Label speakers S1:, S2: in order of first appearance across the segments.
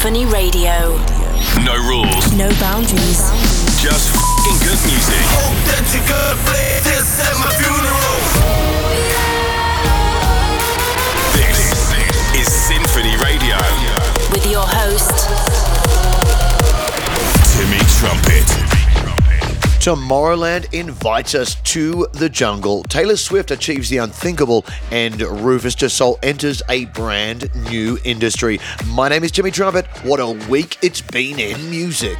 S1: Symphony Radio.
S2: No rules.
S1: No boundaries.
S2: Just f***ing good music.
S3: Hope that you could play this at my funeral.
S2: This is Symphony Radio.
S1: With your host,
S2: Timmy Trumpet.
S4: Tomorrowland invites us to the jungle. Taylor Swift achieves the unthinkable, and Rüfüs Du Sol enters a brand new industry. My name is Timmy Trumpet. What a week it's been in music.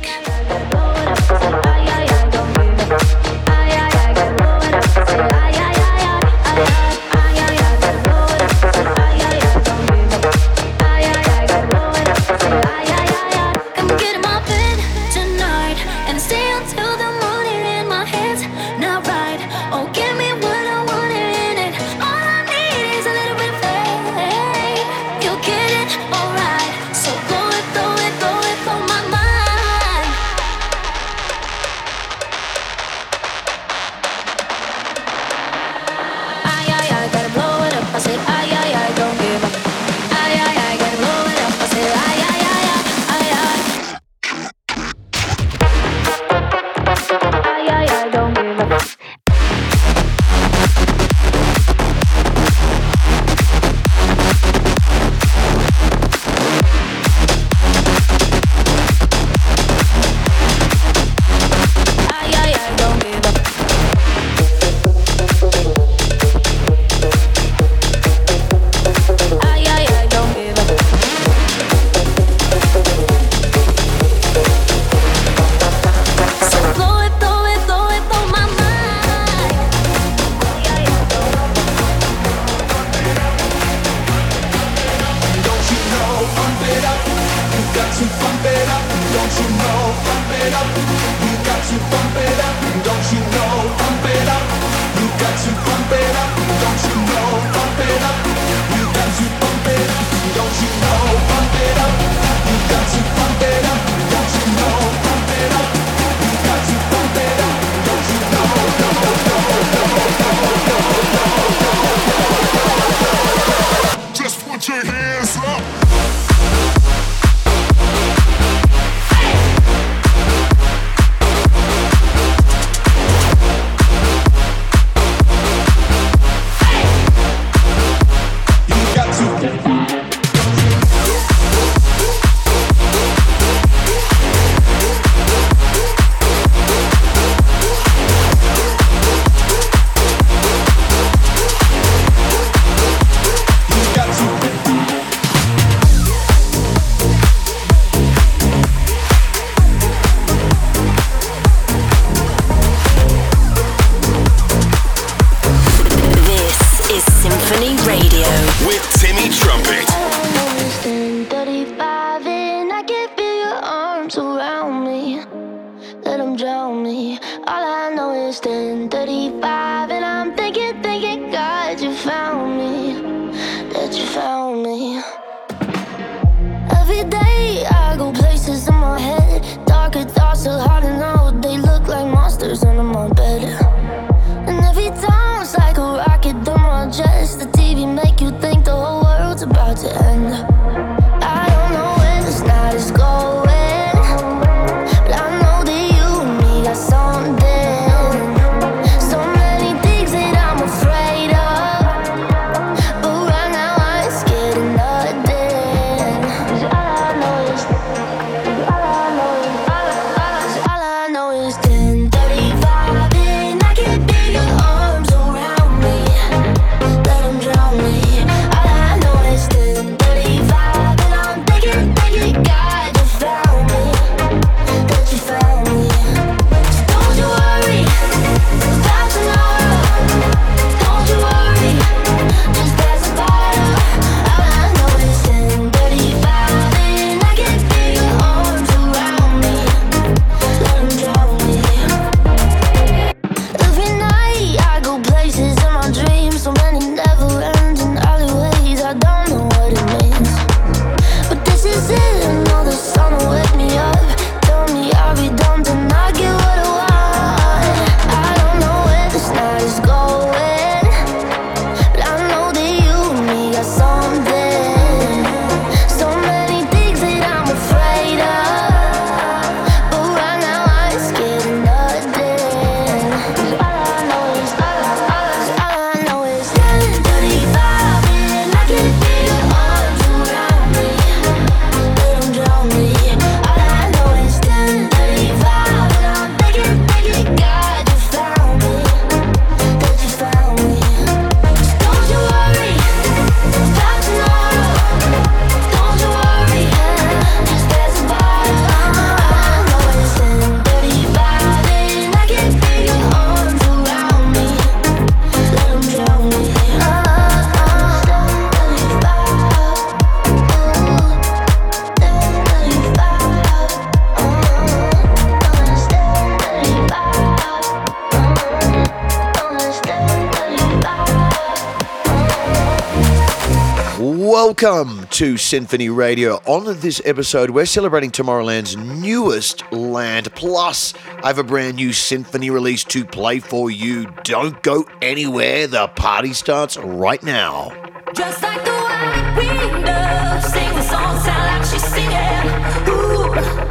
S5: Welcome to Symphony Radio. On this episode, we're celebrating Tomorrowland's newest land. Plus, I have a brand new symphony release to play for you. Don't go anywhere. The party starts right now.
S6: Just like the sing the song, sound like she's singing. Ooh.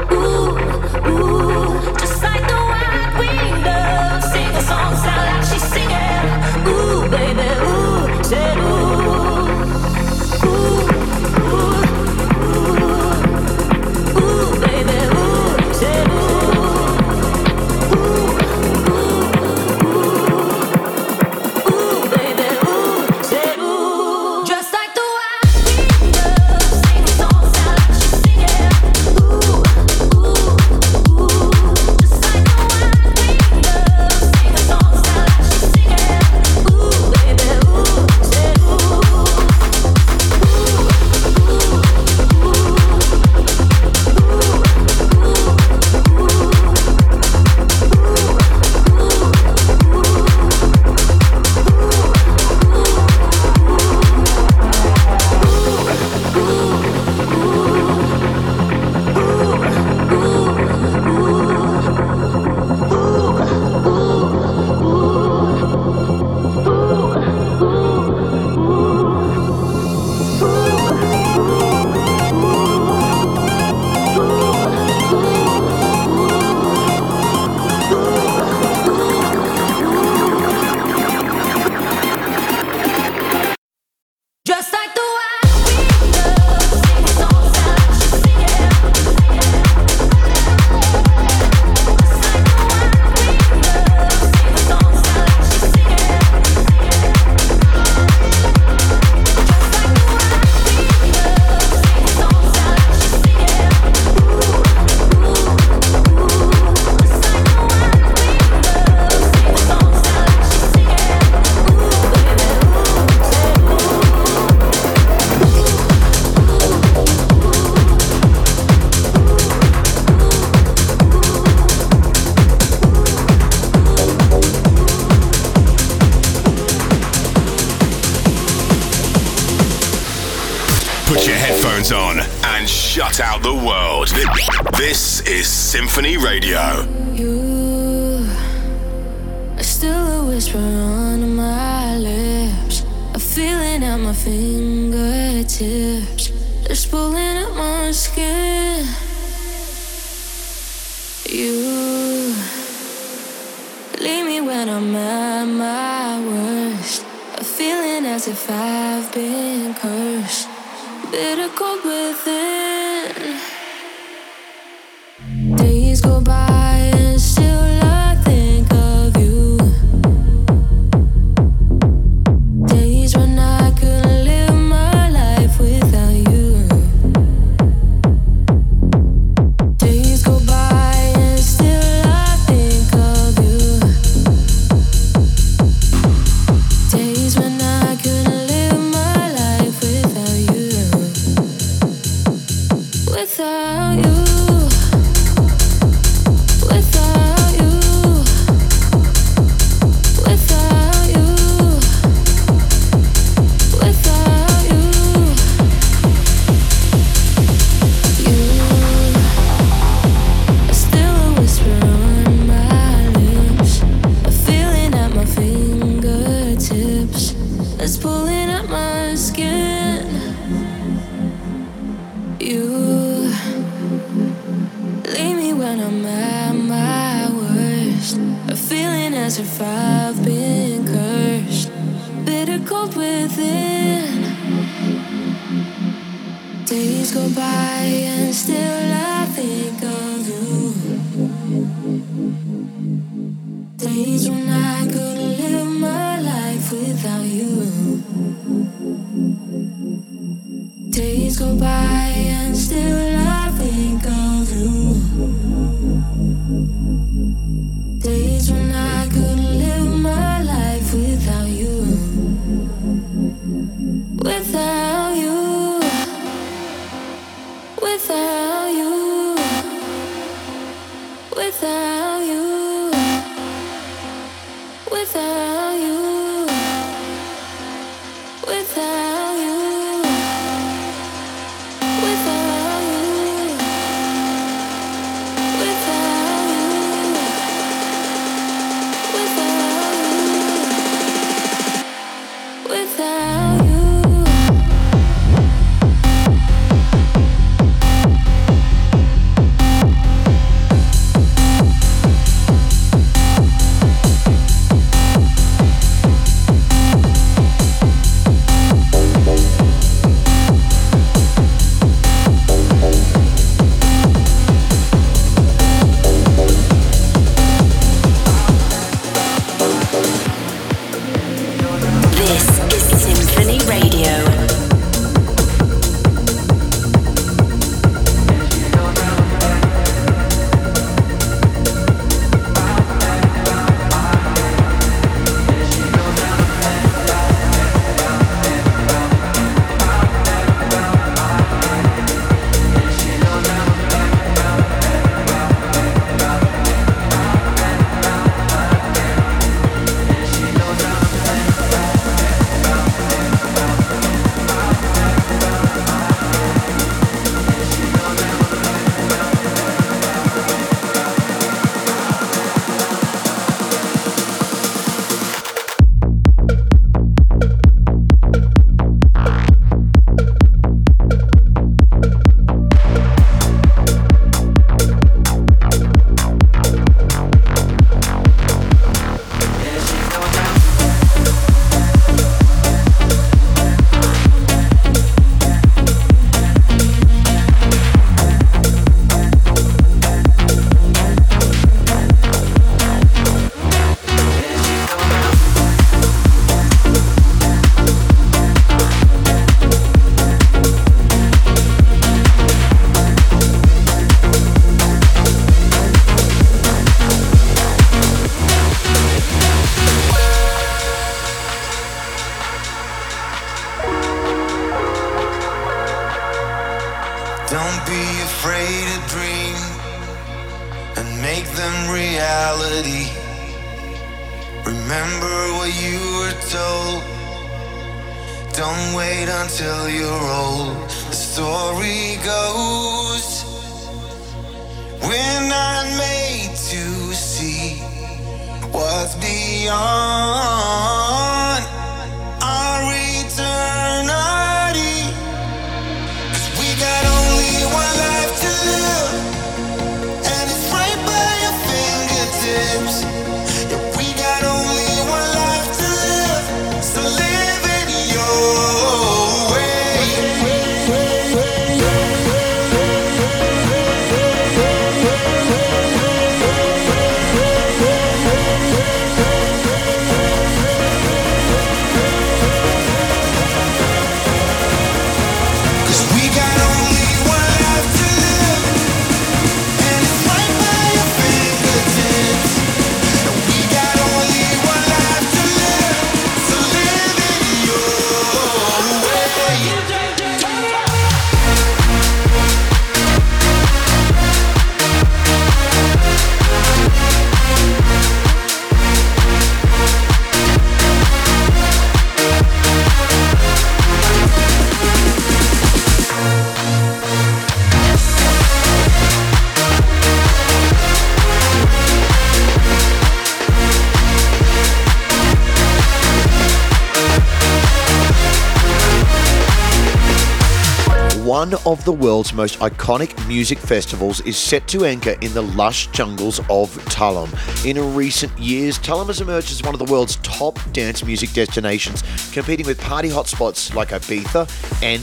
S7: one
S5: of the world's most iconic music festivals is set to anchor in the lush jungles of Tulum. In recent years, Tulum has emerged as one of the world's top dance music destinations, competing with party hotspots like Ibiza and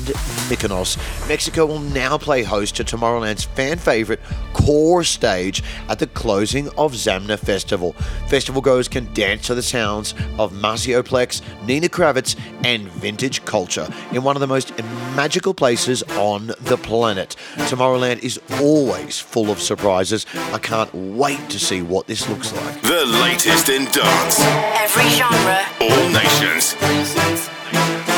S5: Mykonos. Mexico will now play host to Tomorrowland's fan favorite Core stage at the closing of Zamna Festival. Festival goers can dance to the sounds of Maceo Plex, Nina Kraviz, and vintage culture in one of the most magical places on on the planet. Tomorrowland is always full of surprises. I can't wait to see what this looks like.
S2: The latest in dance.
S1: Every genre.
S2: All nations.
S4: nations.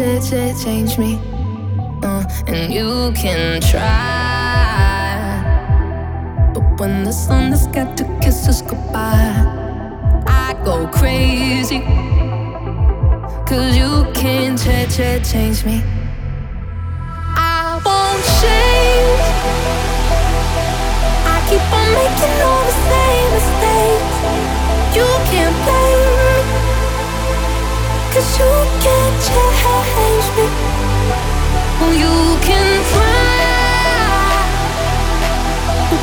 S4: Ch- ch- change me. Uh, and you can try. But when the sun has got to kiss us goodbye, I go crazy. Cause you can't ch- ch- change me. I won't change. I keep on making all the same mistakes. You can't blame me. Cause you can't change me. You can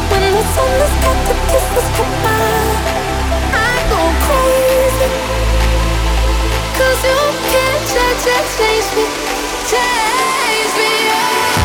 S4: when the sun goodbye, I go crazy. Cause you can't ch- ch- change me. Change me.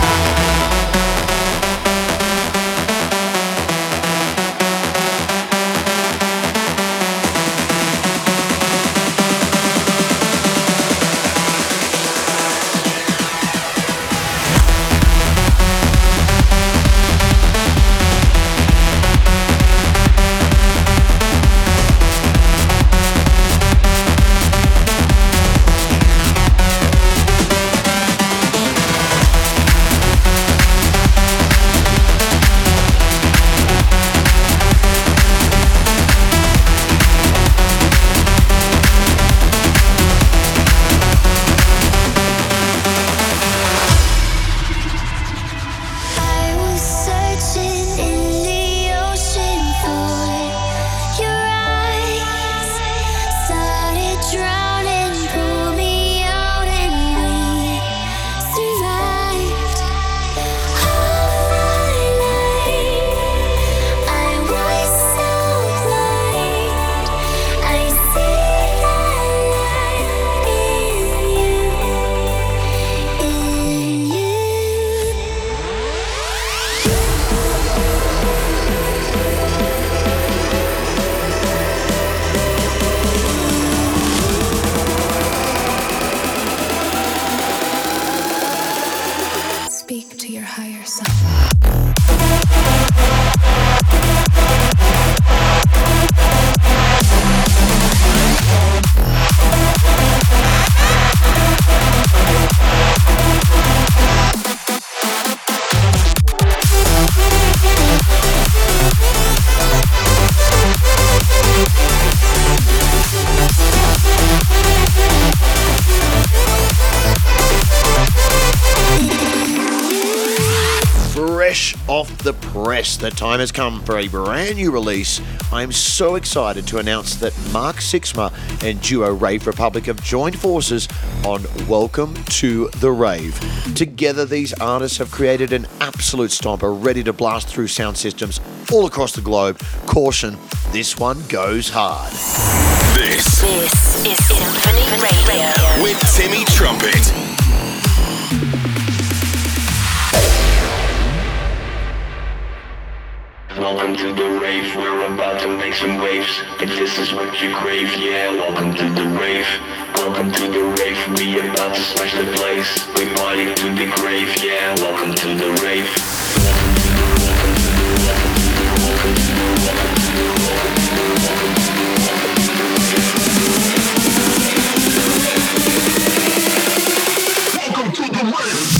S8: The
S5: press, the time has come for a brand new release. I'm so excited to announce that Mark Sixma and duo Rave Republic have joined forces on Welcome to the Rave. Together, these artists have created an absolute stomper ready to blast through sound systems all across the globe. Caution, this one goes hard.
S2: This
S1: This is Symphony Radio.
S2: with Timmy Trumpet.
S9: Welcome to the rave, we're about to make some waves. If this is what you crave, yeah, welcome to the rave. Welcome to the rave, we about to smash the place. We party to the grave, yeah, welcome to the rave. If this is what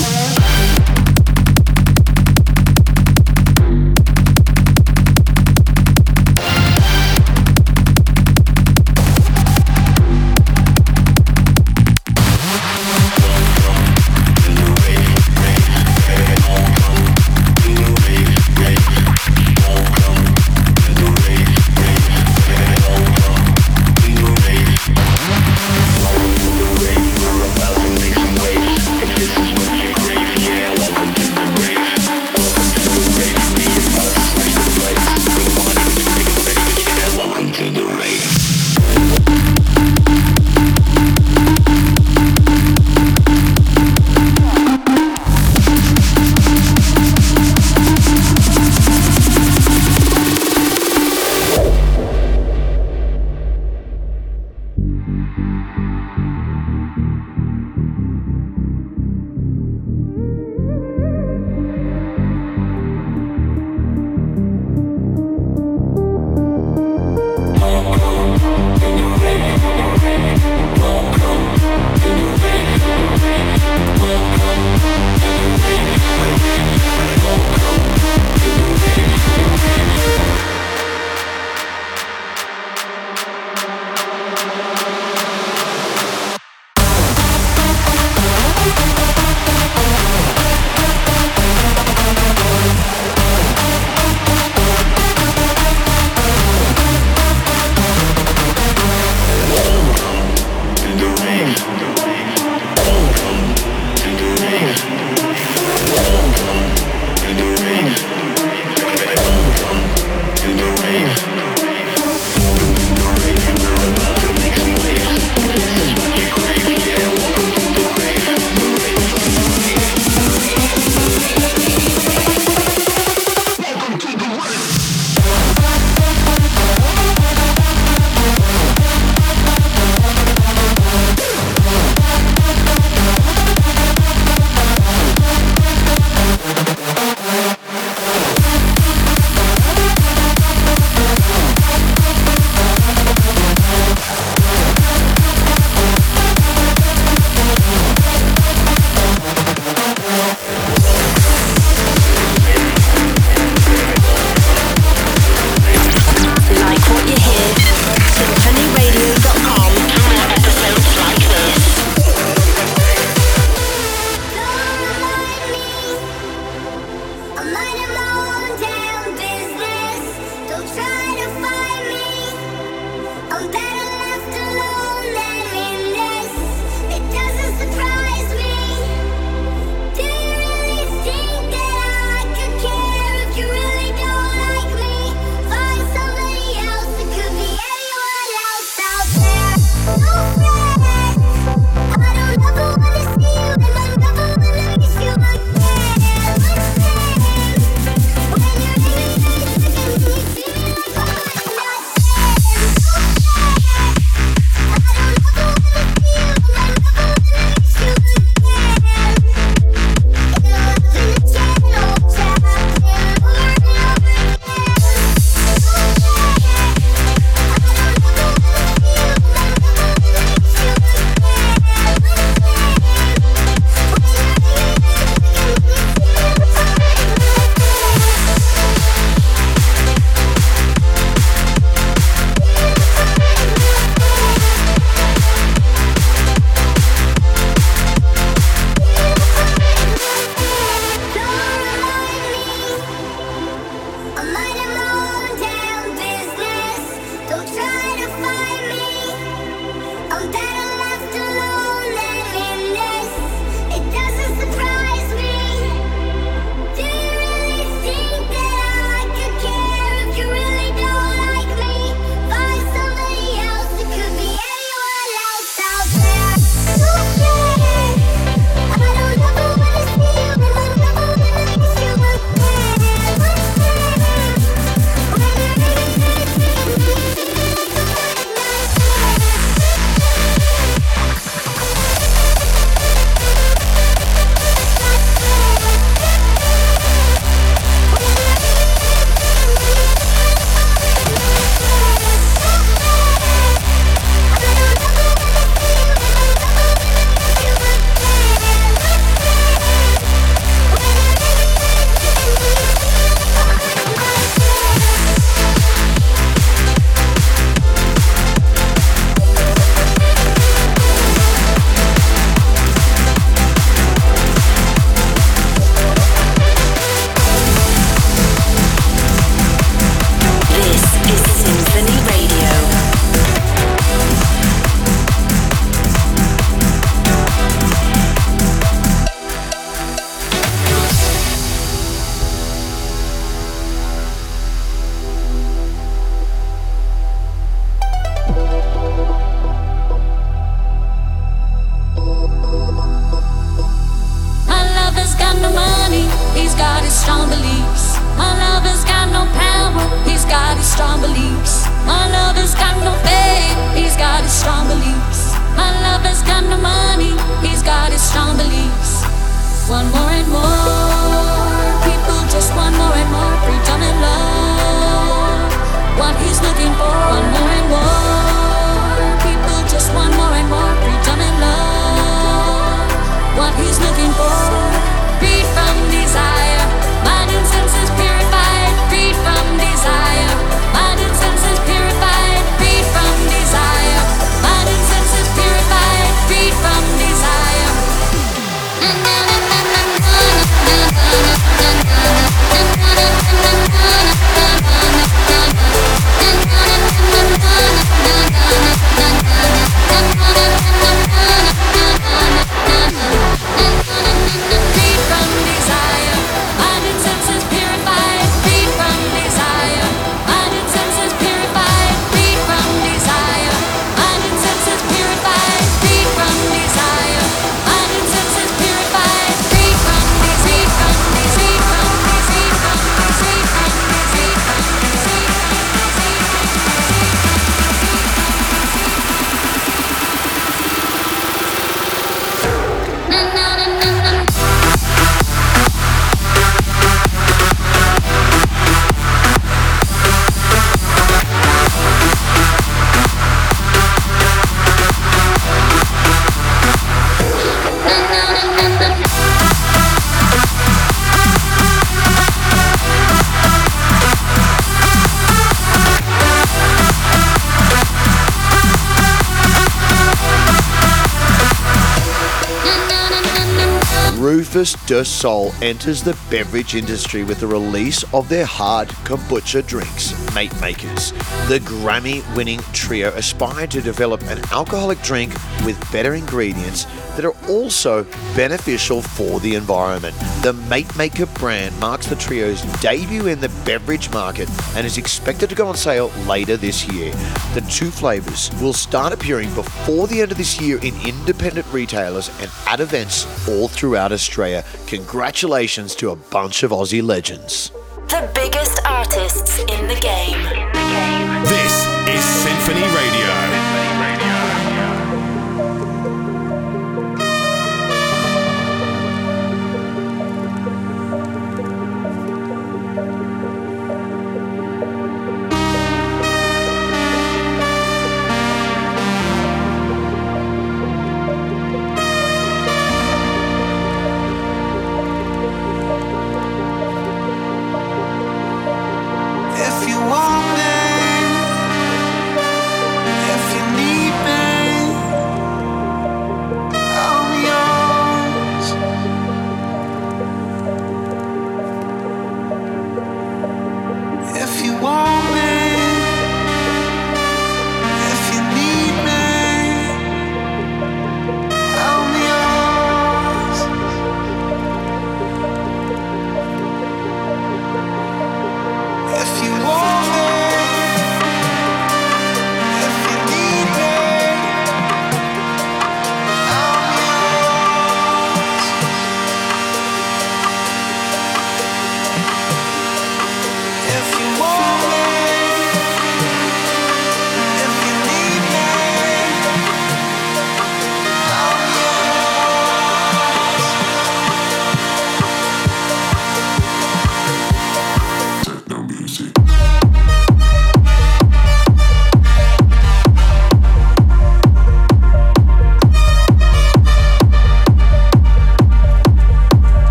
S5: Du Sol enters the beverage industry with the release of their hard kombucha drinks. Mate Makers. The Grammy winning trio aspired to develop an alcoholic drink with better ingredients that are also beneficial for the environment. The Mate Maker brand marks the trio's debut in the beverage market and is expected to go on sale later this year. The two flavors will start appearing before the end of this year in independent retailers and at events all throughout Australia. Congratulations to a bunch of Aussie legends.
S1: The biggest artists in the game.
S10: In the game. This
S11: is Symphony Radio.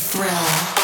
S11: thrill.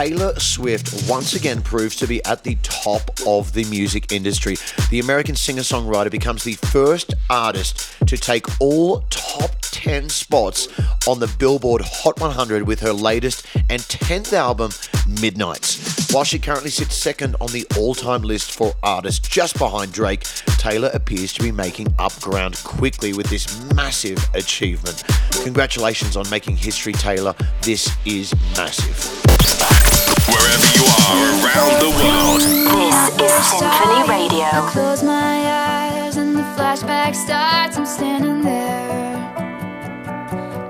S5: Taylor Swift once again proves to be at the top of the music industry. The American singer songwriter becomes the first artist to take all top 10 spots on the Billboard Hot 100 with her latest and 10th album, Midnights. While she currently sits second on the all time list for artists just behind Drake, Taylor appears to be making up ground quickly with this massive achievement. Congratulations on making history, Taylor. This is massive.
S2: Wherever you are around the world.
S1: This is Symphony Radio.
S6: I close my eyes and the flashback starts. I'm standing there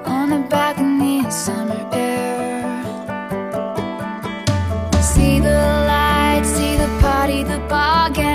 S6: on the balcony in summer air. See the lights, see the party, the ball gowns.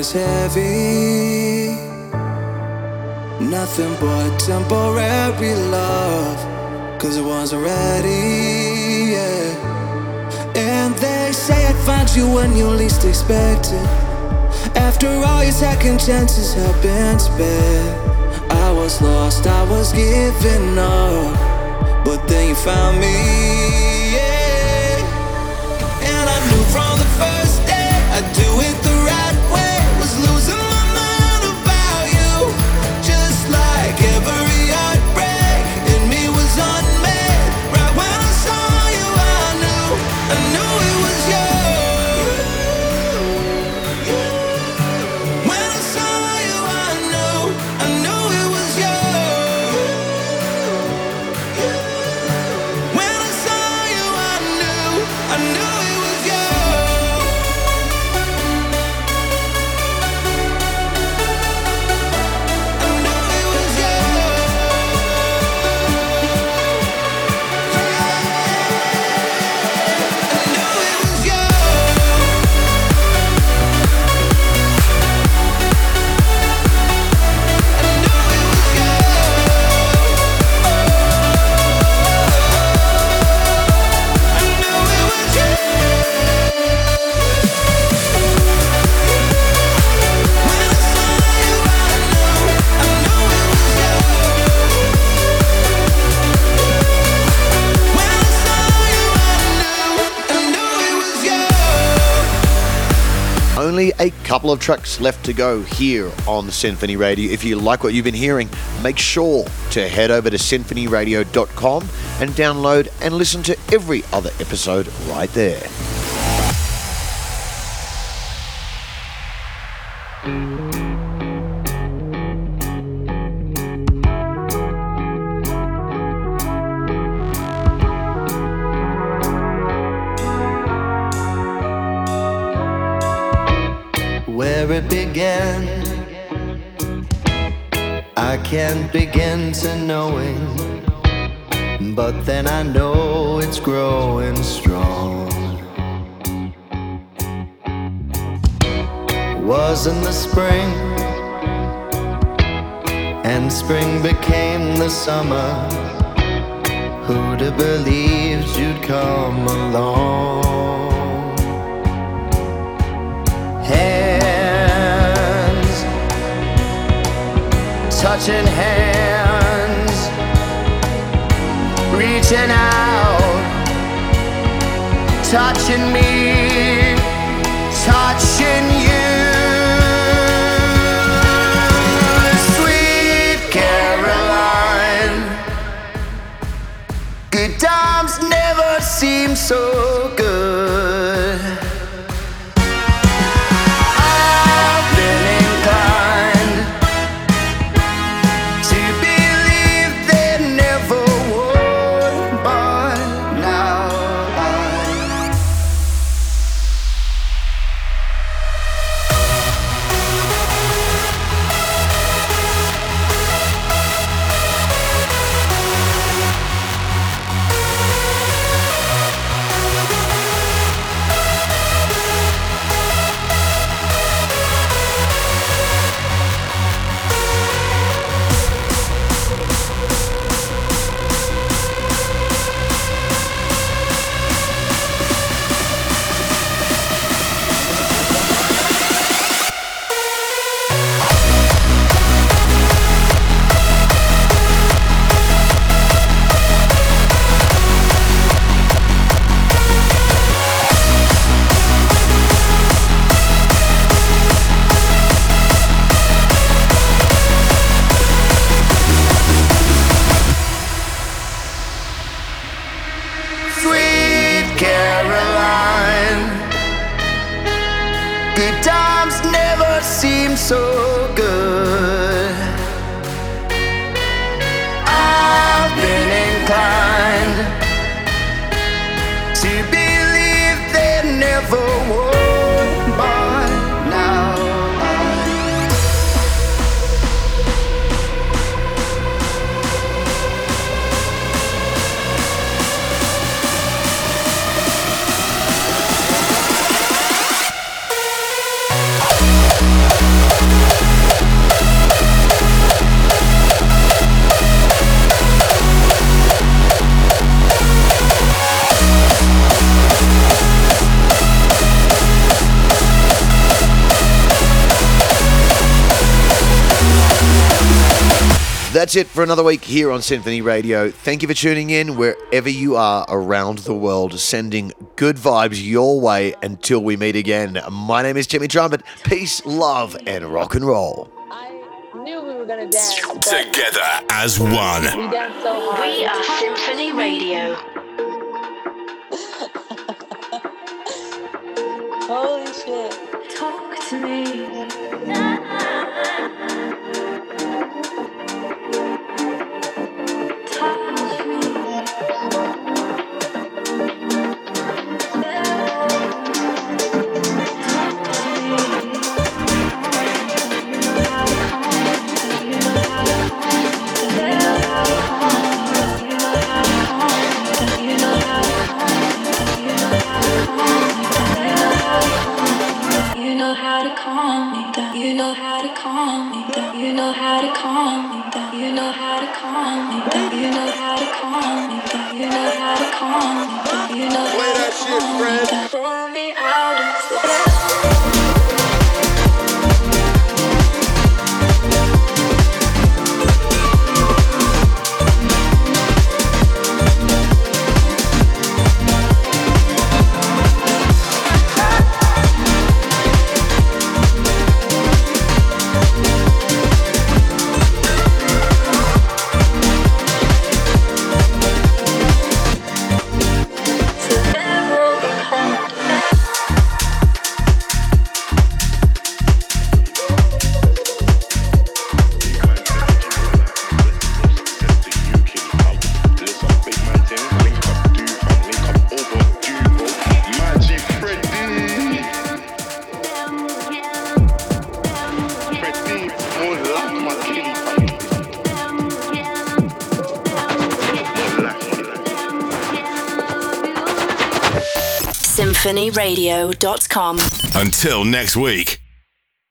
S3: heart is heavy. Nothing but temporary love. Cause it was already, yeah. And they say I'd find you when you least expect it. After all your second chances have been spent, I was lost, I was giving up. But then you found me.
S5: only a couple of tracks left to go here on Symphony Radio. If you like what you've been hearing, make sure to head over to symphonyradio.com and download and listen to every other episode right there.
S12: Summer. Who'd have believed you'd come along? Hands touching hands, reaching out, touching me, so
S5: That's it for another week here on Symphony Radio. Thank you for tuning in wherever you are around the world, sending good vibes your way until we meet again. My name is Timmy Trumpet. Peace, love, and rock and roll.
S13: knew we were gonna dance.
S2: Together as one.
S13: We so.
S1: We are Symphony Radio.
S13: Holy shit.
S6: Talk to me. Touch
S1: symphonyradio.com.
S2: Until next week.